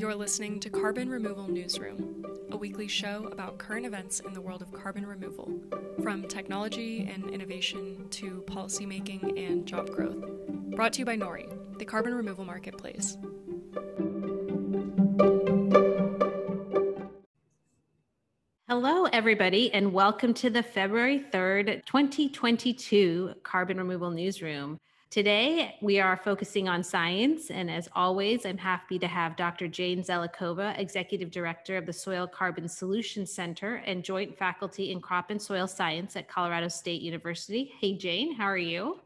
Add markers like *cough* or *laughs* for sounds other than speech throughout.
You're listening to Carbon Removal Newsroom, a weekly show about current events in the world of carbon removal, from technology and innovation to policymaking and job growth. Brought to you by Nori, the carbon removal marketplace. Hello, everybody, and welcome to the February 3rd, 2022 Carbon Removal Newsroom. Today, we are focusing on science, and as always, I'm happy to have Dr. Jane Zelikova, Executive Director of the Soil Carbon Solutions Center and Joint Faculty in Crop and Soil Science at Colorado State University. Hey, Jane, how are you?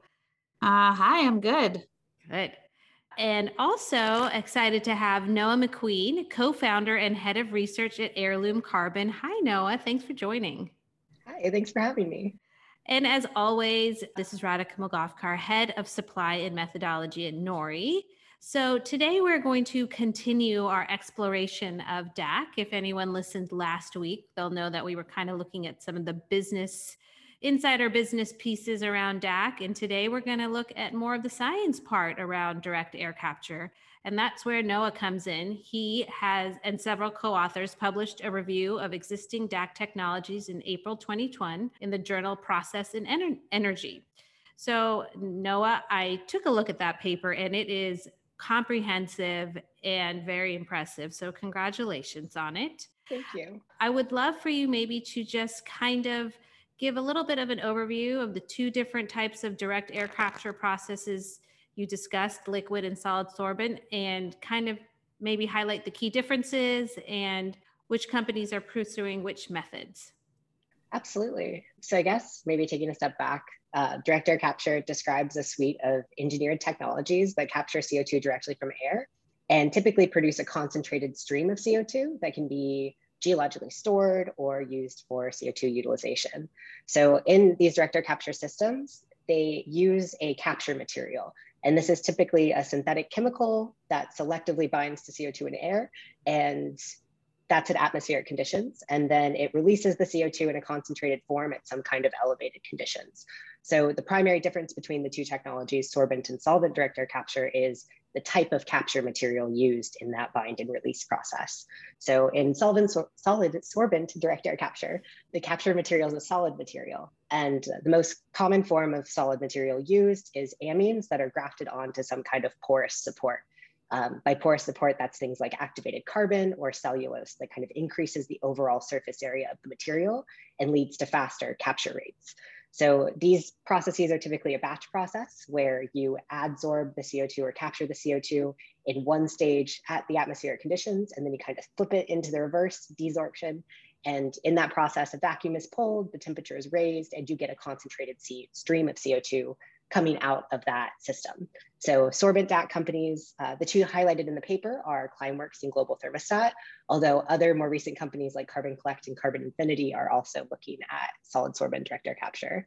Uh, hi, I'm good. Good. And also excited to have Noah McQueen, co founder and head of research at Heirloom Carbon. Hi, Noah. Thanks for joining. Hi, thanks for having me. And as always, uh, this is Radhika Moolgavkar, head of supply and methodology at Nori. So today we're going to continue our exploration of DAC. If anyone listened last week, they'll know that we were kind of looking at some of the business insider business pieces around DAC. And today we're going to look at more of the science part around direct air capture. And that's where Noah comes in. He has, and several co authors, published a review of existing DAC technologies in April 2021 in the journal Progress and Ener- Energy. So, Noah, I took a look at that paper and it is comprehensive and very impressive. So, congratulations on it. Thank you. I would love for you maybe to just kind of give a little bit of an overview of the two different types of direct air capture processes you discussed liquid and solid sorbent and kind of maybe highlight the key differences and which companies are pursuing which methods. Absolutely. So I guess maybe taking a step back, uh, direct air capture describes a suite of engineered technologies that capture CO2 directly from air and typically produce a concentrated stream of CO2 that can be geologically stored or used for CO2 utilization. So in these direct air capture systems, they use a capture material and this is typically a synthetic chemical that selectively binds to CO2 in air, and that's at atmospheric conditions. And then it releases the CO2 in a concentrated form at some kind of elevated conditions. So the primary difference between the two technologies, sorbent and solvent direct air capture, is the type of capture material used in that bind and release process. So in solvent, so, solid sorbent direct air capture, the capture material is a solid material. And the most common form of solid material used is amines that are grafted onto some kind of porous support. Um, by porous support, that's things like activated carbon or cellulose that kind of increases the overall surface area of the material and leads to faster capture rates. So these processes are typically a batch process where you adsorb the CO2 or capture the CO2 in one stage at the atmospheric conditions, and then you kind of flip it into the reverse desorption. And in that process, a vacuum is pulled, the temperature is raised, and you get a concentrated stream of CO2 coming out of that system. So sorbent DAC companies, uh, the two highlighted in the paper are Climeworks and Global Thermostat, although other more recent companies like Carbon Collect and Carbon Infinity are also looking at solid sorbent direct air capture.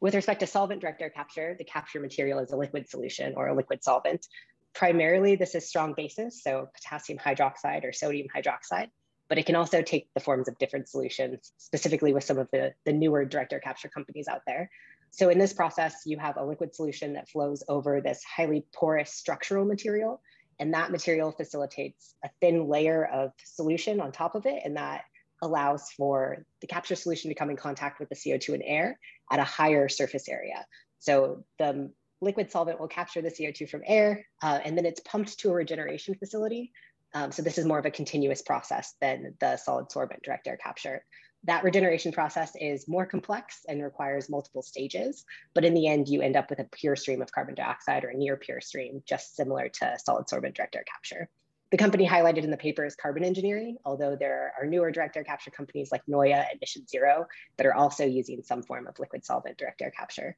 With respect to solvent direct air capture, the capture material is a liquid solution or a liquid solvent. Primarily, this is strong bases, so potassium hydroxide or sodium hydroxide, but it can also take the forms of different solutions, specifically with some of the, the newer direct air capture companies out there. So in this process, you have a liquid solution that flows over this highly porous structural material, and that material facilitates a thin layer of solution on top of it, and that allows for the capture solution to come in contact with the CO2 and air at a higher surface area. So the liquid solvent will capture the CO2 from air, uh, and then it's pumped to a regeneration facility. Um, so this is more of a continuous process than the solid sorbent direct air capture that regeneration process is more complex and requires multiple stages, but in the end, you end up with a pure stream of carbon dioxide or a near pure stream, just similar to solid sorbent direct air capture. The company highlighted in the paper is Carbon Engineering, although there are newer direct air capture companies like Noya and Mission Zero that are also using some form of liquid solvent direct air capture.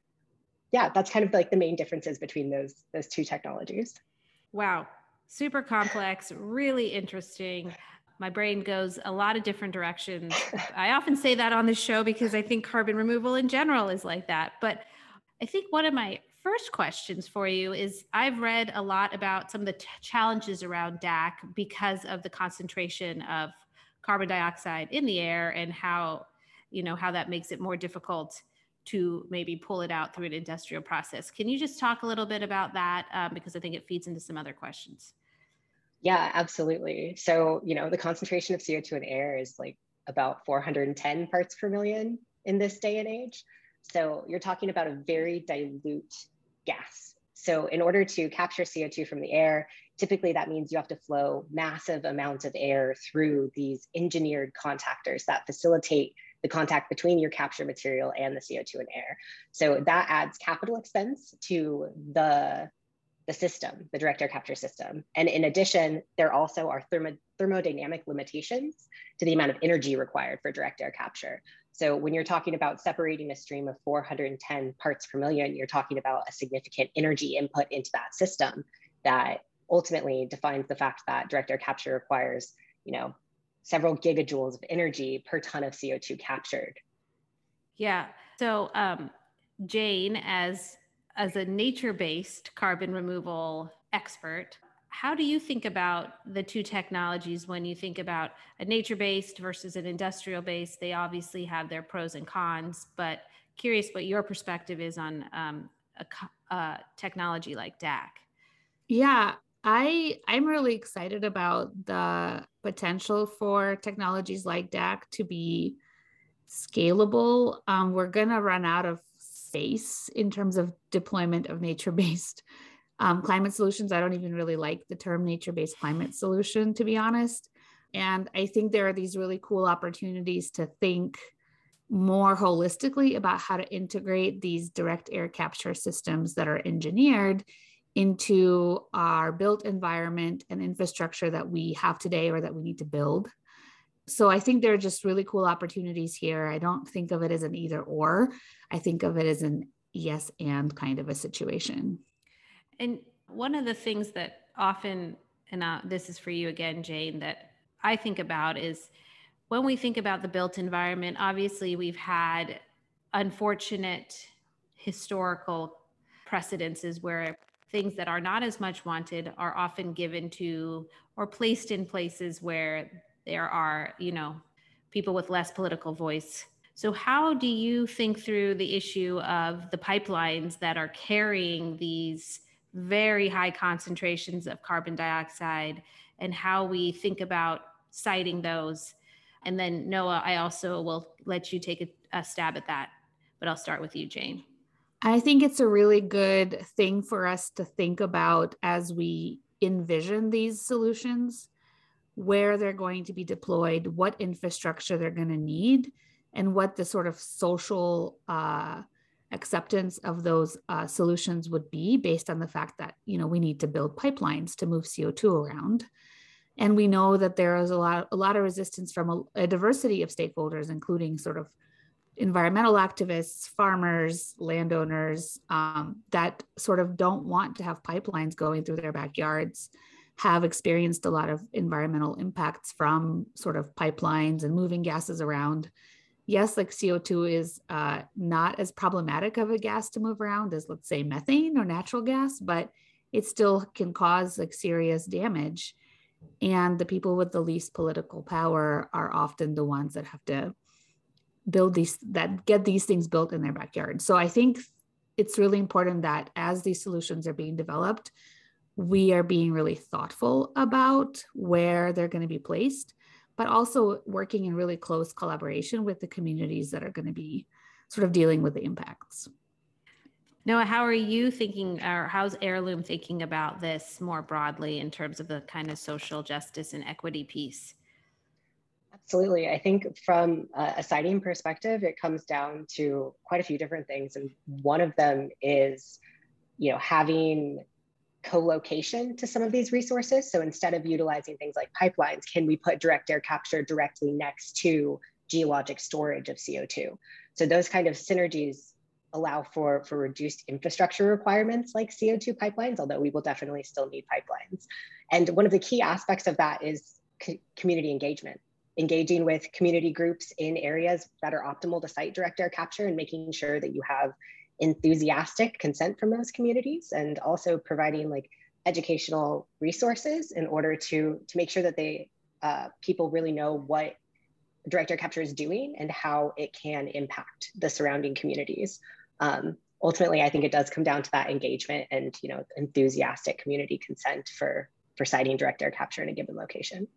Yeah, that's kind of like the main differences between those, those two technologies. Wow, super complex, really interesting my brain goes a lot of different directions. I often say that on the show because I think carbon removal in general is like that. But I think one of my first questions for you is I've read a lot about some of the t- challenges around DAC because of the concentration of carbon dioxide in the air and how, you know, how that makes it more difficult to maybe pull it out through an industrial process. Can you just talk a little bit about that? Um, because I think it feeds into some other questions. Yeah, absolutely. So, you know, the concentration of CO2 in air is like about 410 parts per million in this day and age. So, you're talking about a very dilute gas. So, in order to capture CO2 from the air, typically that means you have to flow massive amounts of air through these engineered contactors that facilitate the contact between your capture material and the CO2 in air. So that adds capital expense to the the system, the direct air capture system. And in addition, there also are thermo thermodynamic limitations to the amount of energy required for direct air capture. So when you're talking about separating a stream of 410 parts per million, you're talking about a significant energy input into that system that ultimately defines the fact that direct air capture requires, you know, several gigajoules of energy per ton of CO2 captured. Yeah. So um, Jane, as as a nature-based carbon removal expert, how do you think about the two technologies when you think about a nature-based versus an industrial-based? They obviously have their pros and cons, but curious what your perspective is on um, a, a technology like DAC. Yeah, I I'm really excited about the potential for technologies like DAC to be scalable. Um, we're gonna run out of space in terms of deployment of nature-based um, climate solutions. I don't even really like the term nature-based climate solution, to be honest. And I think there are these really cool opportunities to think more holistically about how to integrate these direct air capture systems that are engineered into our built environment and infrastructure that we have today or that we need to build. So I think there are just really cool opportunities here. I don't think of it as an either or. I think of it as an yes and kind of a situation. And one of the things that often, and uh, this is for you again, Jane, that I think about is when we think about the built environment, obviously we've had unfortunate historical precedences where things that are not as much wanted are often given to or placed in places where there are, you know, people with less political voice. So, how do you think through the issue of the pipelines that are carrying these very high concentrations of carbon dioxide and how we think about siting those? And then, Noah, I also will let you take a, a stab at that, but I'll start with you, Jane. I think it's a really good thing for us to think about as we envision these solutions, where they're going to be deployed, what infrastructure they're going to need, and what the sort of social uh, acceptance of those uh, solutions would be based on the fact that you know we need to build pipelines to move CO2 around. And we know that there is a lot, a lot of resistance from a, a diversity of stakeholders, including sort of environmental activists, farmers, landowners um, that sort of don't want to have pipelines going through their backyards have experienced a lot of environmental impacts from sort of pipelines and moving gases around. Yes, like CO2 is uh, not as problematic of a gas to move around as, let's say, methane or natural gas, but it still can cause like serious damage. And the people with the least political power are often the ones that have to build these that get these things built in their backyard so i think it's really important that as these solutions are being developed we are being really thoughtful about where they're going to be placed but also working in really close collaboration with the communities that are going to be sort of dealing with the impacts Noah, how are you thinking, or how's Heirloom thinking about this more broadly in terms of the kind of social justice and equity piece? Absolutely. I think from a siting perspective, it comes down to quite a few different things. And one of them is, you know, having co-location to some of these resources. So instead of utilizing things like pipelines, can we put direct air capture directly next to geologic storage of CO2? So those kind of synergies allow for, for reduced infrastructure requirements like CO2 pipelines, although we will definitely still need pipelines. And one of the key aspects of that is co community engagement engaging with community groups in areas that are optimal to site direct air capture and making sure that you have enthusiastic consent from those communities and also providing like educational resources in order to to make sure that they uh, people really know what direct air capture is doing and how it can impact the surrounding communities um, ultimately i think it does come down to that engagement and you know enthusiastic community consent for for siting direct air capture in a given location.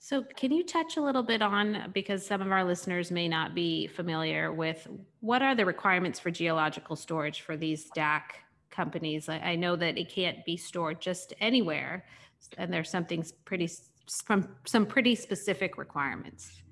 So, can you touch a little bit on because some of our listeners may not be familiar with what are the requirements for geological storage for these DAC companies? I, I know that it can't be stored just anywhere, and there's something pretty from some pretty specific requirements.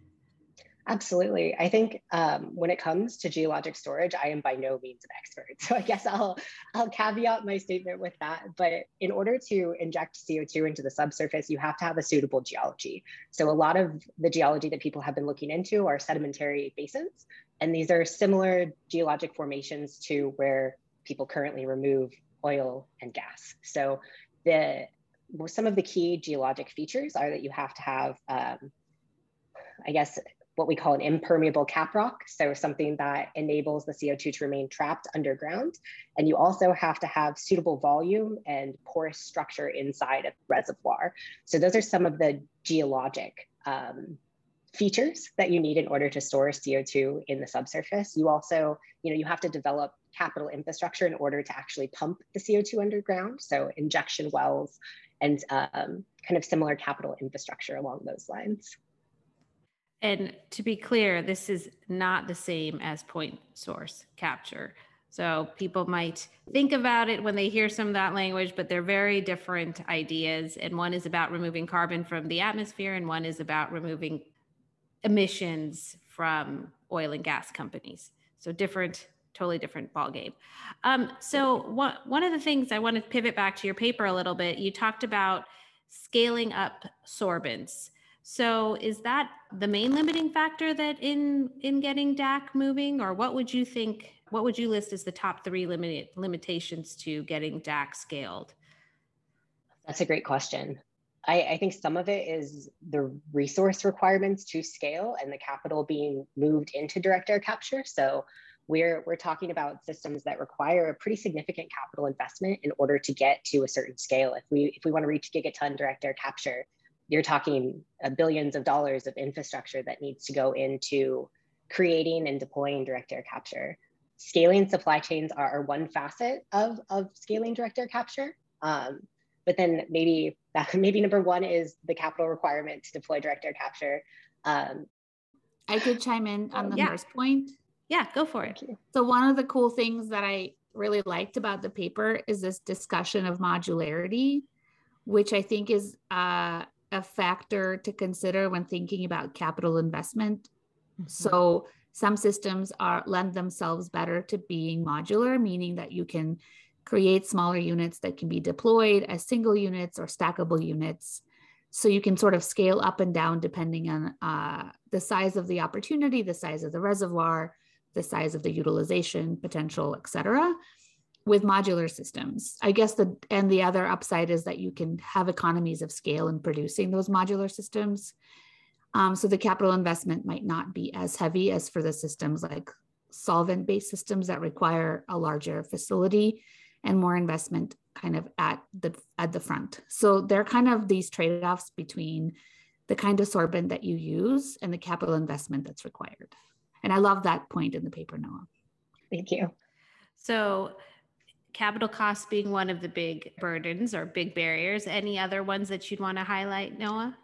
Absolutely. I think um, when it comes to geologic storage, I am by no means an expert. *laughs* So I guess I'll I'll caveat my statement with that. But in order to inject CO2 into the subsurface, you have to have a suitable geology. So a lot of the geology that people have been looking into are sedimentary basins. And these are similar geologic formations to where people currently remove oil and gas. So the some of the key geologic features are that you have to have um, I guess what we call an impermeable cap rock. so something that enables the CO2 to remain trapped underground. And you also have to have suitable volume and porous structure inside a reservoir. So those are some of the geologic um, features that you need in order to store CO2 in the subsurface. You also, you know, you have to develop capital infrastructure in order to actually pump the CO2 underground. So injection wells and um, kind of similar capital infrastructure along those lines. And to be clear, this is not the same as point source capture. So people might think about it when they hear some of that language, but they're very different ideas. And one is about removing carbon from the atmosphere, and one is about removing emissions from oil and gas companies. So different, totally different ballgame. Um, so one, one of the things I want to pivot back to your paper a little bit, you talked about scaling up sorbents. So is that the main limiting factor that in in getting DAC moving, or what would you think? What would you list as the top three limited limitations to getting DAC scaled? That's a great question. I, I, think some of it is the resource requirements to scale and the capital being moved into direct air capture. So we're, we're talking about systems that require a pretty significant capital investment in order to get to a certain scale. If we, if we want to reach gigaton direct air capture, you're talking uh, billions of dollars of infrastructure that needs to go into creating and deploying direct air capture. Scaling supply chains are, are one facet of, of scaling direct air capture. Um, but then maybe that, *laughs* maybe number one is the capital requirement to deploy direct air capture. Um, I could chime in on the yeah. first point. Yeah, go for it. So one of the cool things that I really liked about the paper is this discussion of modularity, which I think is uh, a factor to consider when thinking about capital investment. Mm-hmm. So some systems are lend themselves better to being modular, meaning that you can create smaller units that can be deployed as single units or stackable units. So you can sort of scale up and down depending on uh, the size of the opportunity, the size of the reservoir, the size of the utilization potential, et cetera with modular systems. I guess the and the other upside is that you can have economies of scale in producing those modular systems. Um, so the capital investment might not be as heavy as for the systems like solvent-based systems that require a larger facility and more investment kind of at the at the front. So there are kind of these trade-offs between the kind of sorbent that you use and the capital investment that's required. And I love that point in the paper, Noah. Thank you. So capital costs being one of the big burdens or big barriers. Any other ones that you'd want to highlight, Noah?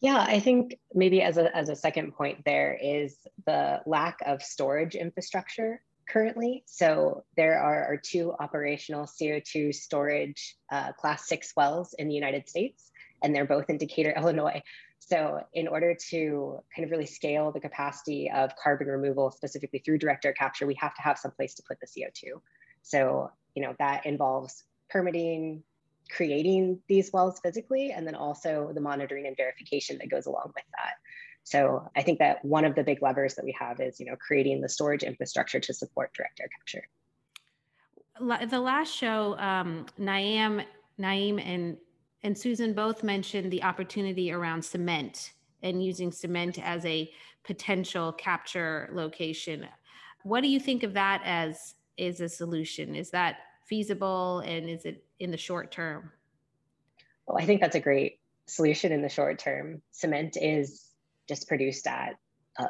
Yeah, I think maybe as a, as a second point, there is the lack of storage infrastructure currently. So there are, are two operational CO2 storage uh, class six wells in the United States, and they're both in Decatur, *laughs* Illinois. So in order to kind of really scale the capacity of carbon removal, specifically through direct air capture, we have to have some place to put the CO2. So, you know, that involves permitting, creating these wells physically, and then also the monitoring and verification that goes along with that. So I think that one of the big levers that we have is, you know, creating the storage infrastructure to support direct air capture. The last show, um, Naeem, Naeem and and Susan both mentioned the opportunity around cement and using cement as a potential capture location. What do you think of that as is a solution? Is that feasible and is it in the short term? Well, I think that's a great solution in the short term. Cement is just produced at a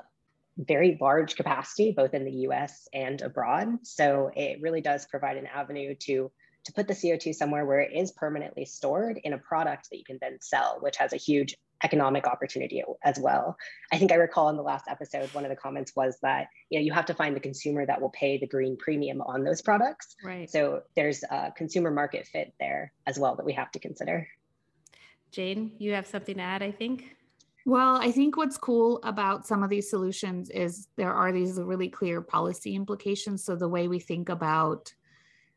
very large capacity, both in the US and abroad. So it really does provide an avenue to to put the CO2 somewhere where it is permanently stored in a product that you can then sell, which has a huge economic opportunity as well. I think I recall in the last episode, one of the comments was that you know you have to find the consumer that will pay the green premium on those products. Right. So there's a consumer market fit there as well that we have to consider. Jane, you have something to add, I think. Well, I think what's cool about some of these solutions is there are these really clear policy implications. So the way we think about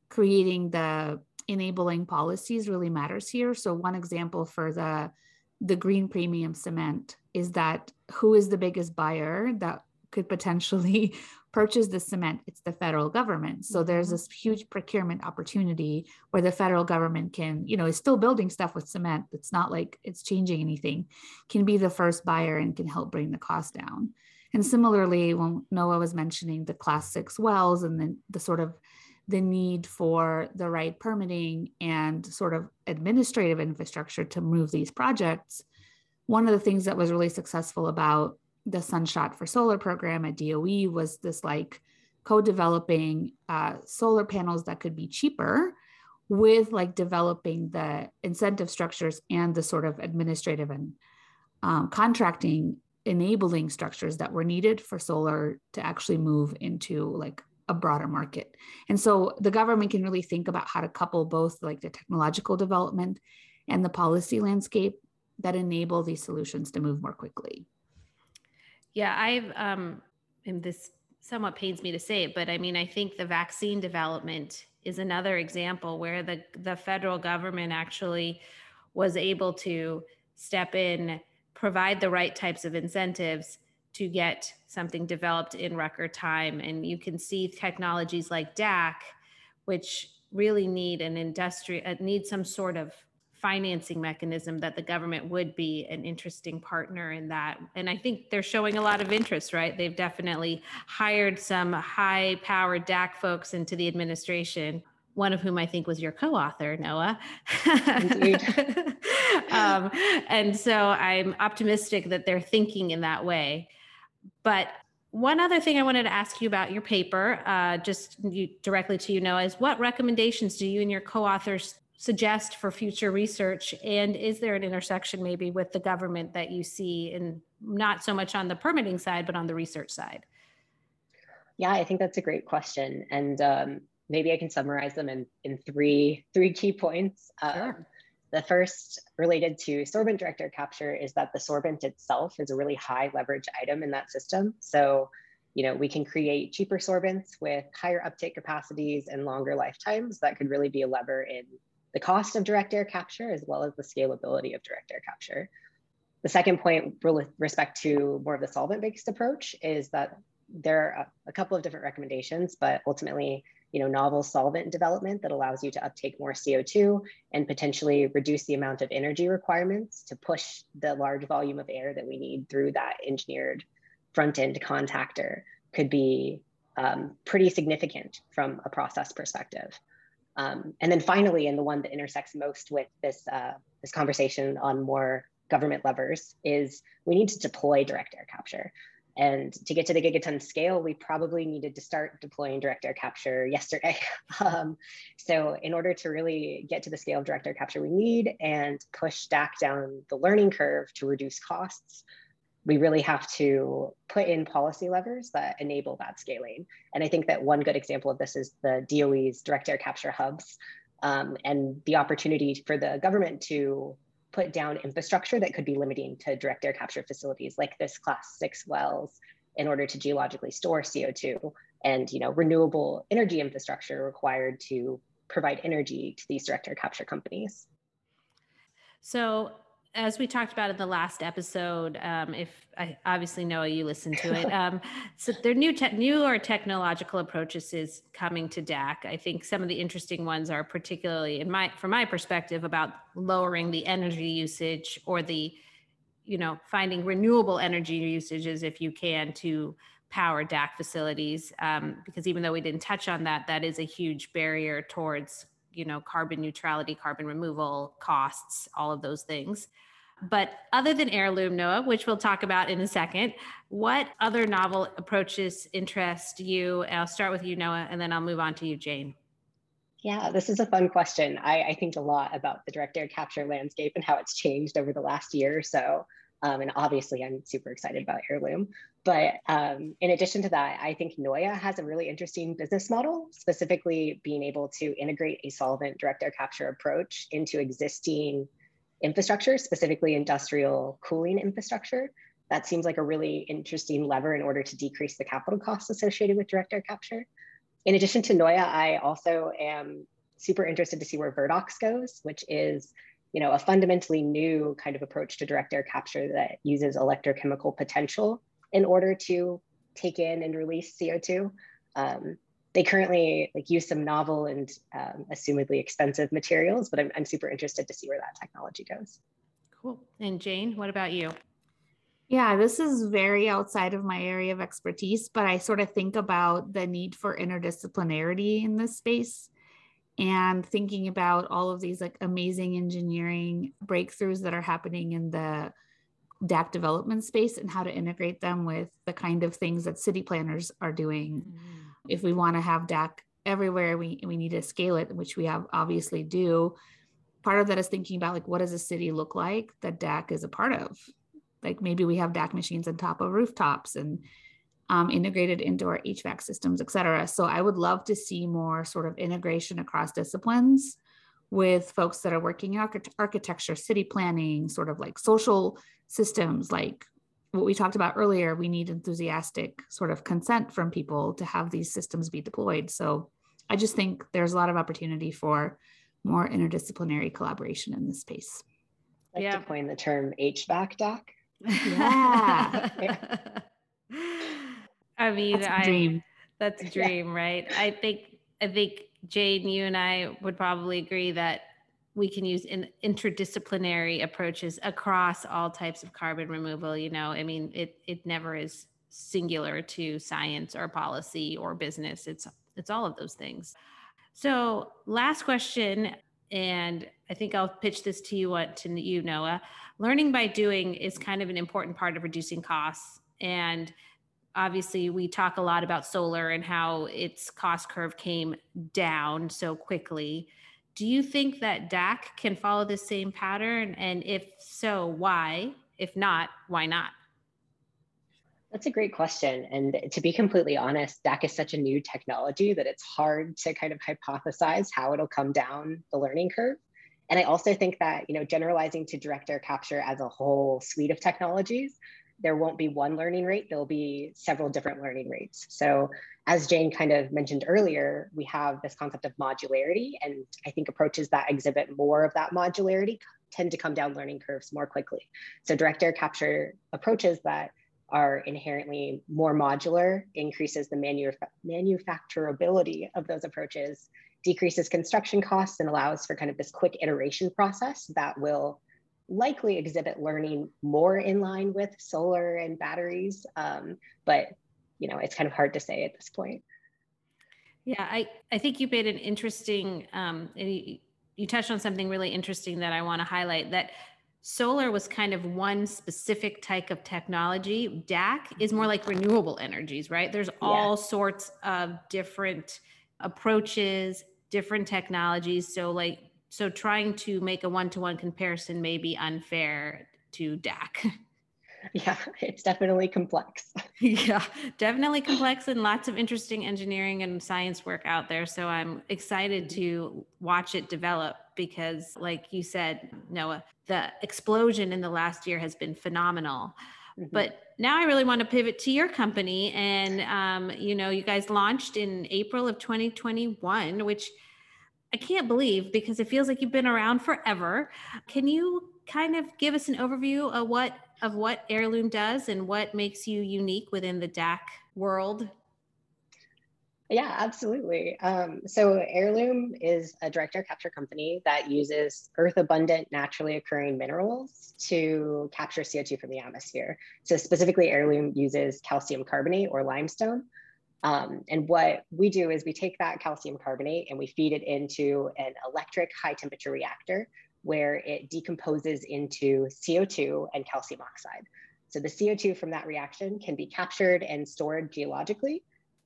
creating the enabling policies really matters here. So one example for the the green premium cement is that who is the biggest buyer that could potentially *laughs* purchase the cement? It's the federal government. So there's mm-hmm. this huge procurement opportunity where the federal government can you know is still building stuff with cement. It's not like it's changing anything. Can be the first buyer and can help bring the cost down. And similarly when noah was mentioning the class six wells and then the sort of the need for the right permitting and sort of administrative infrastructure to move these projects. One of the things that was really successful about the Sunshot for Solar program at DOE was this like co developing uh, solar panels that could be cheaper with like developing the incentive structures and the sort of administrative and um, contracting enabling structures that were needed for solar to actually move into like a broader market. And so the government can really think about how to couple both like the technological development and the policy landscape that enable these solutions to move more quickly. Yeah, I've um and this somewhat pains me to say it, but I mean I think the vaccine development is another example where the the federal government actually was able to step in, provide the right types of incentives to get something developed in record time. And you can see technologies like DAC, which really need an industry, uh, need some sort of financing mechanism that the government would be an interesting partner in that. And I think they're showing a lot of interest, right? They've definitely hired some high powered DAC folks into the administration. One of whom I think was your co-author, Noah. *laughs* um, and so I'm optimistic that they're thinking in that way. But one other thing I wanted to ask you about your paper, uh, just you, directly to you, Noah, is what recommendations do you and your co-authors suggest for future research? And is there an intersection maybe with the government that you see, and not so much on the permitting side, but on the research side? Yeah, I think that's a great question, and um, maybe I can summarize them in in three three key points. Sure. Um, the first related to sorbent direct air capture is that the sorbent itself is a really high leverage item in that system. So, you know, we can create cheaper sorbents with higher uptake capacities and longer lifetimes that could really be a lever in the cost of direct air capture as well as the scalability of direct air capture. The second point with respect to more of the solvent-based approach is that there are a couple of different recommendations, but ultimately you know, novel solvent development that allows you to uptake more CO2 and potentially reduce the amount of energy requirements to push the large volume of air that we need through that engineered front end contactor could be um, pretty significant from a process perspective. Um, and then finally, and the one that intersects most with this, uh, this conversation on more government levers is we need to deploy direct air capture. And to get to the gigaton scale, we probably needed to start deploying direct air capture yesterday. *laughs* um, so in order to really get to the scale of direct air capture we need and push DAC down the learning curve to reduce costs, we really have to put in policy levers that enable that scaling. And I think that one good example of this is the DOE's direct air capture hubs um, and the opportunity for the government to put down infrastructure that could be limiting to direct air capture facilities like this class six wells in order to geologically store CO2 and you know renewable energy infrastructure required to provide energy to these direct air capture companies. So as we talked about in the last episode, um, if I obviously know you listened to it, *laughs* um, so there are new te- newer technological approaches is coming to DAC. I think some of the interesting ones are particularly, in my from my perspective, about lowering the energy usage or the, you know, finding renewable energy usages if you can to power DAC facilities. Um, because even though we didn't touch on that, that is a huge barrier towards you know carbon neutrality carbon removal costs all of those things but other than heirloom noah which we'll talk about in a second what other novel approaches interest you i'll start with you noah and then i'll move on to you jane Yeah, this is a fun question. I, I, think a lot about the direct air capture landscape and how it's changed over the last year or so. Um, and obviously, I'm super excited about Heirloom. But um, in addition to that, I think Noya has a really interesting business model, specifically being able to integrate a solvent direct air capture approach into existing infrastructure, specifically industrial cooling infrastructure. That seems like a really interesting lever in order to decrease the capital costs associated with direct air capture in addition to Noya, I also am super interested to see where Verdox goes, which is you know, a fundamentally new kind of approach to direct air capture that uses electrochemical potential in order to take in and release CO2. Um, they currently like use some novel and um, assumedly expensive materials, but I'm, I'm super interested to see where that technology goes. Cool. And Jane, what about you? Yeah, this is very outside of my area of expertise, but I sort of think about the need for interdisciplinarity in this space and thinking about all of these like amazing engineering breakthroughs that are happening in the DAC development space and how to integrate them with the kind of things that city planners are doing. Mm-hmm. If we want to have DAC everywhere, we, we need to scale it, which we have obviously do. Part of that is thinking about like what does a city look like that DAC is a part of? like maybe we have DAC machines on top of rooftops and um, integrated into our HVAC systems, et cetera. So I would love to see more sort of integration across disciplines with folks that are working in arch- architecture, city planning, sort of like social systems, like what we talked about earlier. We need enthusiastic sort of consent from people to have these systems be deployed. So I just think there's a lot of opportunity for more interdisciplinary collaboration in this space. I'd like yeah. to coin the term HVAC DAC. Yeah. *laughs* I mean, that's a dream. that's a dream, yeah. right? I think I think Jane, you and I would probably agree that we can use in interdisciplinary approaches across all types of carbon removal. You know, I mean, it it never is singular to science or policy or business. It's it's all of those things. So, last question, and I think I'll pitch this to you, what to you, Noah learning by doing is kind of an important part of reducing costs. And obviously, we talk a lot about solar and how its cost curve came down so quickly. Do you think that DAC can follow the same pattern? And if so, why? If not, why not? That's a great question. And to be completely honest, DAC is such a new technology that it's hard to kind of hypothesize how it'll come down the learning curve. And I also think that, you know, generalizing to direct air capture as a whole suite of technologies, there won't be one learning rate, there'll be several different learning rates. So as Jane kind of mentioned earlier, we have this concept of modularity. And I think approaches that exhibit more of that modularity tend to come down learning curves more quickly. So direct air capture approaches that are inherently more modular increases the manuf manufacturability of those approaches decreases construction costs and allows for kind of this quick iteration process that will likely exhibit learning more in line with solar and batteries. Um, but you know, it's kind of hard to say at this point. Yeah, I, I think you made an interesting, um, you, you touched on something really interesting that I want to highlight that solar was kind of one specific type of technology. DAC is more like renewable energies, right? There's all yeah. sorts of different approaches, different technologies. So like so trying to make a one-to-one comparison may be unfair to DAC. *laughs* Yeah, it's definitely complex. *laughs* yeah, definitely complex and lots of interesting engineering and science work out there. So I'm excited to watch it develop because, like you said, Noah, the explosion in the last year has been phenomenal. Mm-hmm. But now I really want to pivot to your company. And, um, you know, you guys launched in April of 2021, which I can't believe because it feels like you've been around forever. Can you kind of give us an overview of what of what Heirloom does and what makes you unique within the DAC world? Yeah, absolutely. Um, so Heirloom is a direct air capture company that uses earth abundant, naturally occurring minerals to capture CO2 from the atmosphere. So specifically, Heirloom uses calcium carbonate or limestone. Um, and what we do is we take that calcium carbonate and we feed it into an electric high temperature reactor where it decomposes into CO2 and calcium oxide. So the CO2 from that reaction can be captured and stored geologically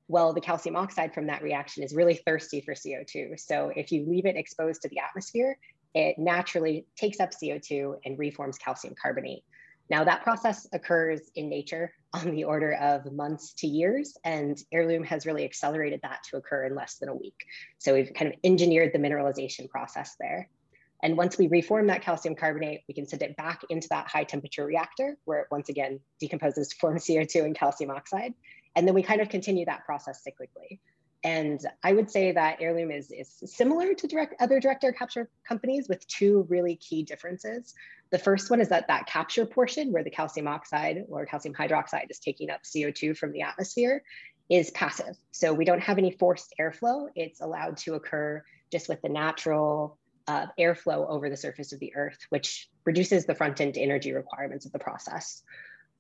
Well, the calcium oxide from that reaction is really thirsty for CO2. So if you leave it exposed to the atmosphere, it naturally takes up CO2 and reforms calcium carbonate. Now, that process occurs in nature on the order of months to years, and Heirloom has really accelerated that to occur in less than a week. So we've kind of engineered the mineralization process there. And once we reform that calcium carbonate, we can send it back into that high temperature reactor where it once again decomposes to form *laughs* CO2 and calcium oxide. And then we kind of continue that process cyclically. And I would say that Heirloom is, is similar to direct, other direct air capture companies with two really key differences. The first one is that that capture portion where the calcium oxide or calcium hydroxide is taking up CO2 from the atmosphere is passive. So we don't have any forced airflow. It's allowed to occur just with the natural uh, airflow over the surface of the earth, which reduces the front end energy requirements of the process.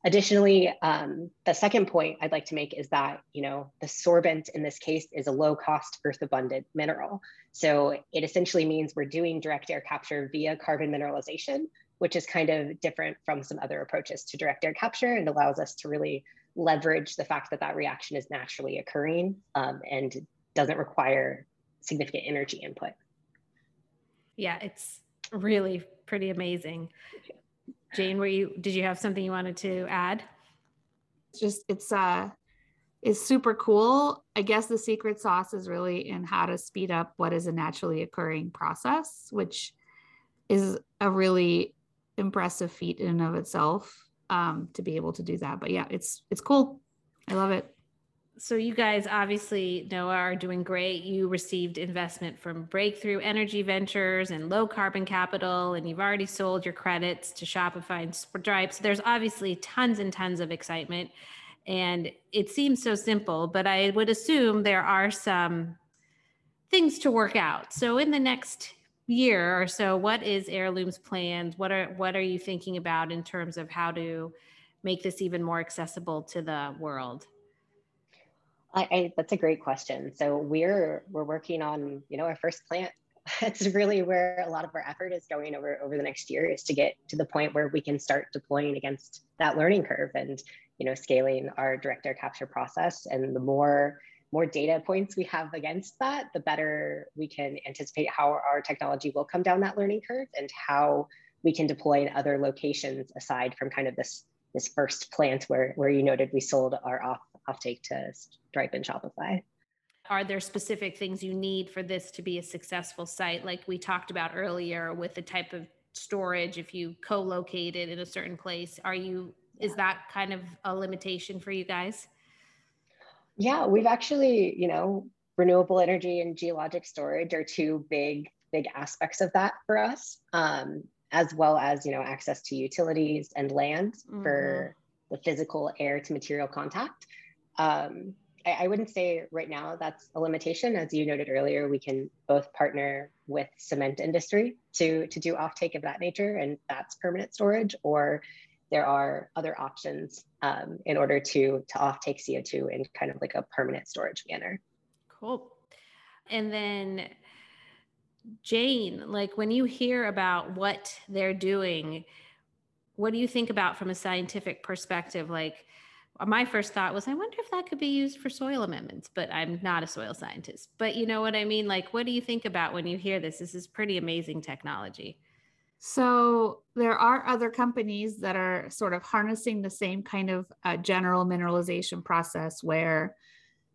Additionally, um, the second point I'd like to make is that, you know, the sorbent in this case is a low cost earth abundant mineral. So it essentially means we're doing direct air capture via carbon mineralization, which is kind of different from some other approaches to direct air capture and allows us to really leverage the fact that that reaction is naturally occurring um, and doesn't require significant energy input. Yeah, it's really pretty amazing. Jane, were you did you have something you wanted to add? It's just it's uh it's super cool. I guess the secret sauce is really in how to speed up what is a naturally occurring process, which is a really impressive feat in and of itself um, to be able to do that. But yeah, it's it's cool. I love it so you guys obviously Noah are doing great. You received investment from Breakthrough Energy Ventures and Lowercarbon Capital, and you've already sold your credits to Shopify and Stripe. So there's obviously tons and tons of excitement, and it seems so simple. But I would assume there are some things to work out. So in the next year or so, what is Heirloom's plans? What are what are you thinking about in terms of how to make this even more accessible to the world? I, I, that's a great question. So we're we're working on you know our first plant. *laughs* It's really where a lot of our effort is going over over the next year is to get to the point where we can start deploying against that learning curve and you know scaling our direct air capture process. And the more more data points we have against that, the better we can anticipate how our technology will come down that learning curve and how we can deploy in other locations aside from kind of this this first plant where where you noted we sold our off offtake to Stripe and Shopify. Are there specific things you need for this to be a successful site, like we talked about earlier with the type of storage? If you co-locate it in a certain place, are you is that kind of a limitation for you guys? Yeah, we've actually, you know, renewable energy and geologic storage are two big, big aspects of that for us, um, as well as, you know, access to utilities and land mm-hmm. for the physical air to material contact um, I, I, wouldn't say right now that's a limitation. As you noted earlier, we can both partner with cement industry to, to do offtake of that nature, and that's permanent storage, or there are other options um, in order to, to offtake CO2 in kind of like a permanent storage manner. Cool. And then Jane, like when you hear about what they're doing, what do you think about from a scientific perspective? Like, my first thought was, I wonder if that could be used for soil amendments, but I'm not a soil scientist. But you know what I mean? Like, what do you think about when you hear this? This is pretty amazing technology. So, there are other companies that are sort of harnessing the same kind of uh, general mineralization process where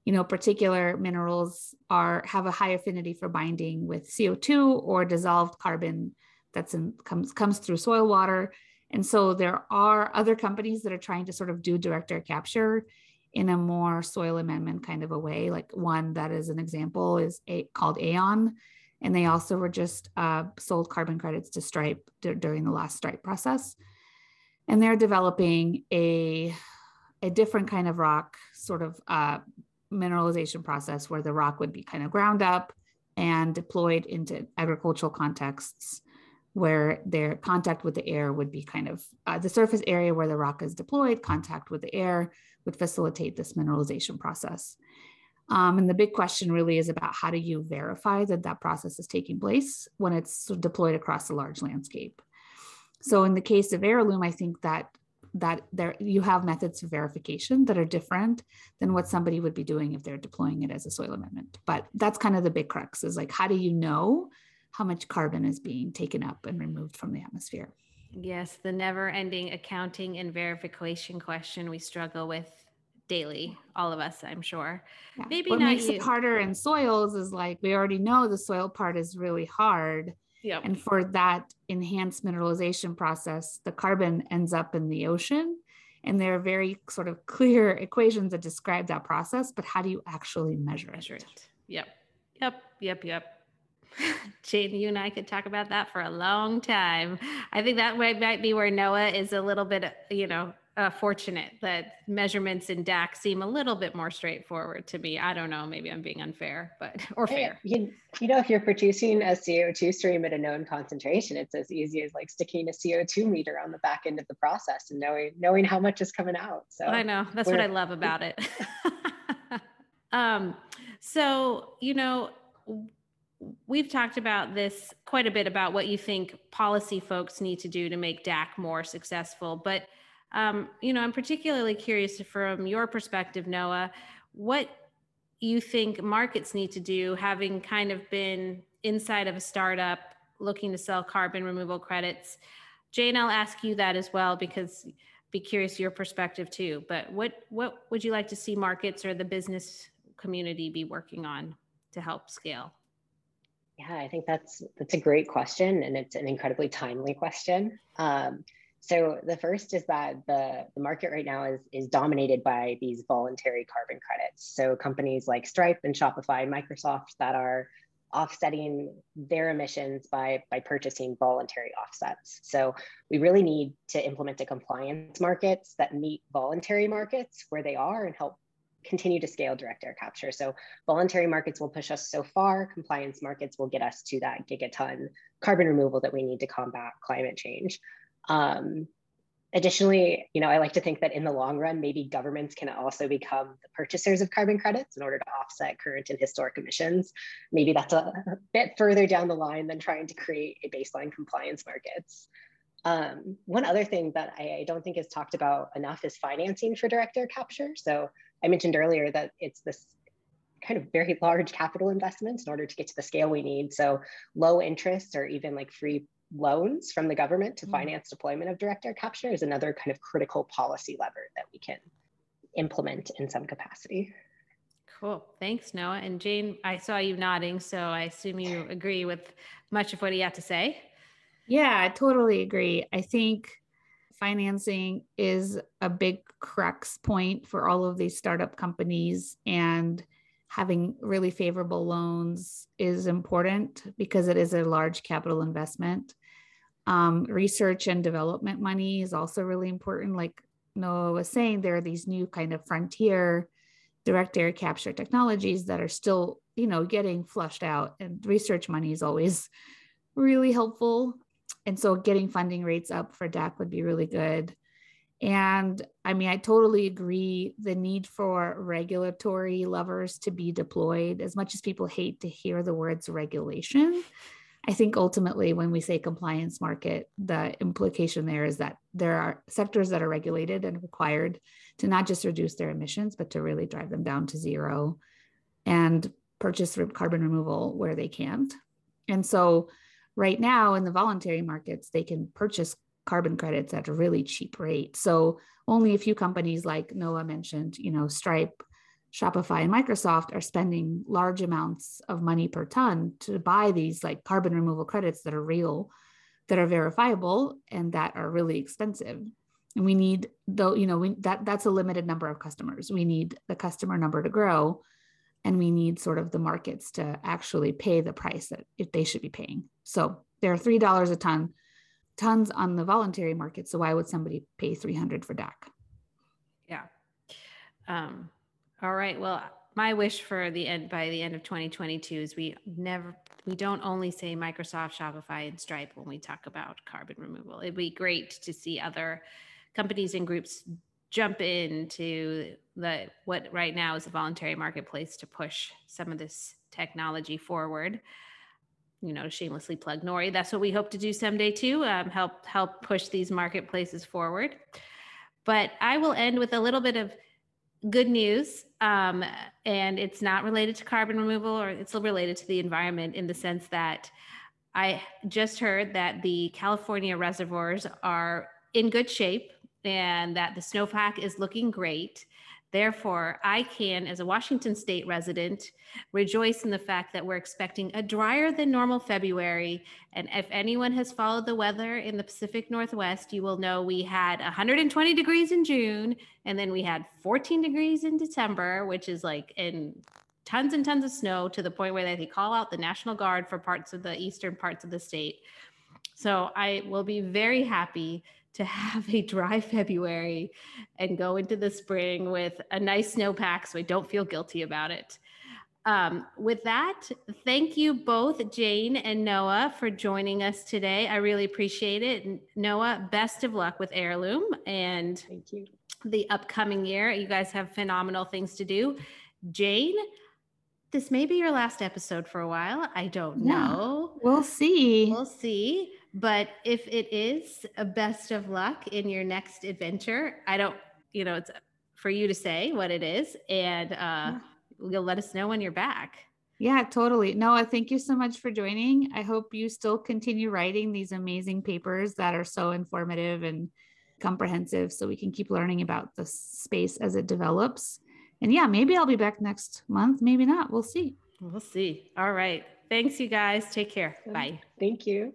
you know particular minerals are have a high affinity for binding with CO2 or dissolved carbon that's in comes comes through soil water and so there are other companies that are trying to sort of do direct air capture in a more soil amendment kind of a way. Like one that is an example is a, called Eion, And they also were just uh, sold carbon credits to Stripe d- during the last Stripe process. And they're developing a, a different kind of rock sort of uh, mineralization process where the rock would be kind of ground up and deployed into agricultural contexts where their contact with the air would be kind of uh, the surface area where the rock is deployed, contact with the air would facilitate this mineralization process. Um, and the big question really is about how do you verify that that process is taking place when it's deployed across a large landscape. So in the case of Heirloom, I think that that there you have methods of verification that are different than what somebody would be doing if they're deploying it as a soil amendment. But that's kind of the big crux is like, how do you know how much carbon is being taken up and removed from the atmosphere? Yes, the never ending accounting and verification question we struggle with daily, all of us, I'm sure. Yeah. Maybe what not makes you. it harder in soils is like we already know the soil part is really hard. Yeah. And for that enhanced mineralization process, the carbon ends up in the ocean. And there are very sort of clear equations that describe that process, but how do you actually measure, Measure it? it. Yep. Yep. Yep. Yep. Jane, you and I could talk about that for a long time. I think that might, might be where Noah is a little bit, you know, uh, fortunate that measurements in DAC seem a little bit more straightforward to me. I don't know, maybe I'm being unfair, but or fair. You, you know, if you're producing a CO2 stream at a known concentration, it's as easy as like sticking a CO2 meter on the back end of the process and knowing knowing how much is coming out. So I know that's what I love about it. *laughs* um, so you know, we've talked about this quite a bit about what you think policy folks need to do to make DAC more successful, but um, you know, I'm particularly curious from your perspective, Noah, what you think markets need to do, having kind of been inside of a startup looking to sell carbon removal credits. Jane, I'll ask you that as well because be curious your perspective too. But what what would you like to see markets or the business community be working on to help scale? Yeah, I think that's that's a great question, and it's an incredibly timely question. Um, so the first is that the, the market right now is, is dominated by these voluntary carbon credits. So companies like Stripe and Shopify and Microsoft that are offsetting their emissions by, by purchasing voluntary offsets. So we really need to implement a compliance markets that meet voluntary markets where they are and help continue to scale direct air capture. So voluntary markets will push us so far, compliance markets will get us to that gigaton carbon removal that we need to combat climate change. Um, additionally, you know, I like to think that in the long run, maybe governments can also become the purchasers of carbon credits in order to offset current and historic emissions. Maybe that's a, bit further down the line than trying to create a baseline compliance markets. Um, one other thing that I, I, don't think is talked about enough is financing for direct air capture. So I mentioned earlier that it's this kind of very *laughs* large capital investments in order to get to the scale we need. So low interest or even like free loans from the government to mm. finance deployment of direct air capture is another kind of critical policy lever that we can implement in some capacity. Cool. Thanks, Noah. And Jane, I saw you nodding, so I assume you agree with much of what he had to say. Yeah, I totally agree. I think financing is a big crux point for all of these startup companies and having really favorable loans is important because it is a large capital investment. Um, research and development money is also really important. Like Noah was saying, there are these new kind of frontier direct air capture technologies that are still, you know, getting flushed out, and research money is always *laughs* really helpful. And so, getting funding rates up for DAC would be really good. And I mean, I totally agree the need for regulatory levers to be deployed. As much as people hate to hear the words regulation, I think ultimately, when we say compliance market, the implication there is that there are sectors that are regulated and required to not just reduce their emissions, but to really drive them down to zero and purchase carbon removal where they can't. And so, right now in the voluntary markets, they can purchase carbon credits at a really cheap rate. So only a few companies like Noah mentioned, you know, Stripe, Shopify, and Microsoft are spending large amounts of money per ton to buy these like carbon removal credits that are real, that are verifiable, and that are really expensive. And we need though, you know, we, that that's a limited number of customers. We need the customer number to grow, and we need sort of the markets to actually pay the price that they should be paying. So there are three dollars a ton tons on the voluntary market. So why would somebody pay 300 for DAC? Yeah. Um, all right. Well, my wish for the end by the end of 2022 is we never we don't only say Microsoft, Shopify, and Stripe when we talk about carbon removal. It'd be great to see other companies and groups jump into the what right now is a voluntary marketplace to push some of this technology forward you know, shamelessly plug Nori. That's what we hope to do someday too. Um, help help push these marketplaces forward. But I will end with a little bit of good news. Um, and it's not related to carbon removal or it's related to the environment in the sense that I just heard that the California reservoirs are in good shape and that the snowpack is looking great. Therefore, I can, as a Washington state resident, rejoice in the fact that we're expecting a drier than normal February. And if anyone has followed the weather in the Pacific Northwest, you will know we had 120 degrees in June, and then we had 14 degrees in December, which is like in tons and tons of snow to the point where they call out the National Guard for parts of the eastern parts of the state. So I will be very happy to have a dry *laughs* February and go into the spring with a nice snowpack so I don't feel guilty about it. Um, with that, thank you both, Jane and Noah, for joining us today. I really appreciate it. Noah, best of luck with Heirloom and thank you. the upcoming year. You guys have phenomenal things to do. Jane, this may be your last episode for a while. I don't know. We'll see. We'll see. But if it is a best of luck in your next adventure, I don't, you know, it's for you to say what it is, and uh, yeah. you'll let us know when you're back. Yeah, totally. Noah, thank you so much for joining. I hope you still continue writing these amazing papers that are so informative and comprehensive so we can keep learning about the space as it develops. And yeah, maybe I'll be back next month. Maybe not. We'll see. We'll see. All right. Thanks, you guys. Take care. Bye. Thank you.